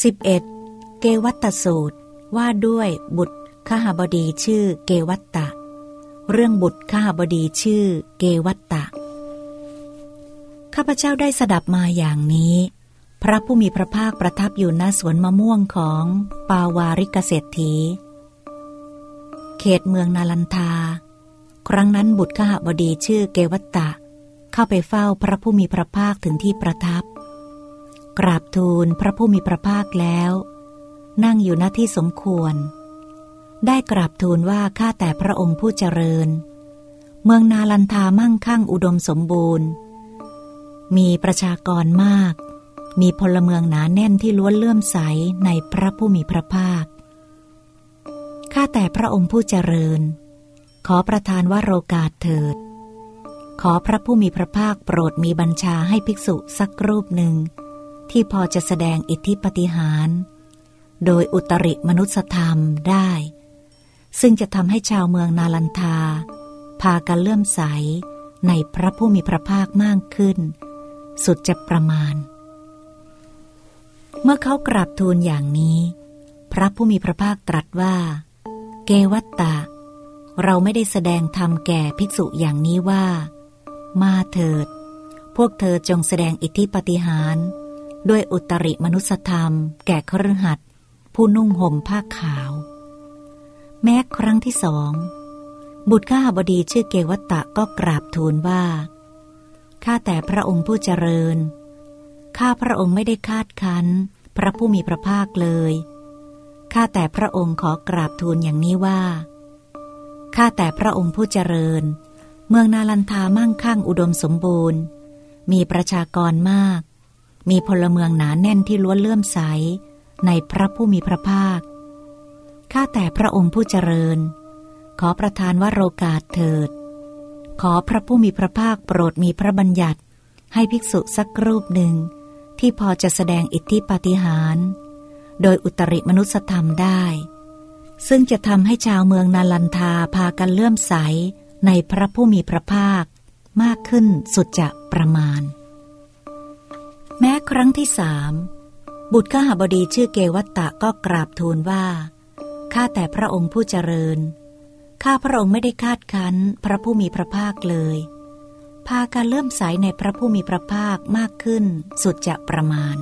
11. เกวัตตสูตรว่าด้วยบุตรข้าบดีชื่อเกวัตตะ เรื่องบุตรข้าบดีชื่อเกวัตตะ ข้าพเจ้าได้สดับมาอย่างนี้ พระผู้มีพระภาคประทับอยู่ณสวนมะม่วงของปาวาริกเศรษฐี เขตเมืองนาลันทา ครั้งนั้นบุตรข้าบดีชื่อเกวัตตะ เข้าไปเฝ้าพระผู้มีพระภาคถึงที่ประทับ กราบทูลพระผู้มีพระภาคแล้ว นั่งอยู่หน้าที่สมควร ได้กราบทูลว่าข้าแต่พระองค์ผู้เจริญ เมืองนาลันทามั่งคั่งอุดมสมบูรณ์ มีประชากรมาก มีพลเมืองหนาแน่นที่ล้วนเลื่อมใสในพระผู้มีพระภาคข้าแต่พระองค์ผู้เจริญ ขอประทานว่าโรกาสเถิด ขอพระผู้มีพระภาคโปรดมีบัญชาให้ภิกษุสักรูปหนึ่ง ที่พอจะแสดงอิทธิปฏิหาร โดยอุตริมนุสธรรมได้ ซึ่งจะทำให้ชาวเมืองนาลันทา พากันเลื่อมใสในพระผู้มีพระภาคมากขึ้น สุดจะประมาณ เมื่อเขากราบทูลอย่างนี้ พระผู้มีพระภาคตรัสว่า เกวัตตะ เราไม่ได้แสดงธรรมแก่ภิกษุอย่างนี้ว่า มาเถิด พวกเธอจงแสดงอิทธิปฏิหาร ด้วยอุตริมนุสธรรม แก่ครหัสผู้นุ่งห่มผ้าขาว แม้ครั้งที่สอง บุตรข้าบดีชื่อเกวัตตะก็กราบทูลว่า ข้าแต่พระองค์ผู้เจริญ ข้าพระองค์ไม่ได้คาดคั้น พระผู้มีพระภาคเลย ข้าแต่พระองค์ขอกราบทูลอย่างนี้ว่า ข้าแต่พระองค์ผู้เจริญ เมืองนาลันทามั่งคั่งอุดมสมบูรณ์ มีประชากรมาก มีพลเมืองหนาแน่นที่ล้วนเลื่อมใส ในพระผู้มีพระภาค ข้าแต่พระองค์ผู้เจริญ ขอประทานว่าโรกาสเถิด ขอพระผู้มีพระภาคโปรดมีพระบัญญัติ ให้ภิกษุสักรูปหนึ่ง ที่พอจะแสดงอิทธิปาฏิหาริย์โดยอุตริมนุสธรรมได้ ซึ่งจะทำให้ชาวเมืองนาลันทาพากันเลื่อมใสในพระผู้มีพระภาคมากขึ้นสุดจะประมาณ ครั้งที่สามบุตรข้าบดีชื่อเกวัตตะก็กราบทูลว่า ข้าแต่พระองค์ผู้เจริญ ข้าพระองค์ไม่ได้คาดคั้นพระผู้มีพระภาคเลย พาการเลื่อมใสในพระผู้มีพระภาคมากขึ้นสุดจะประมาณ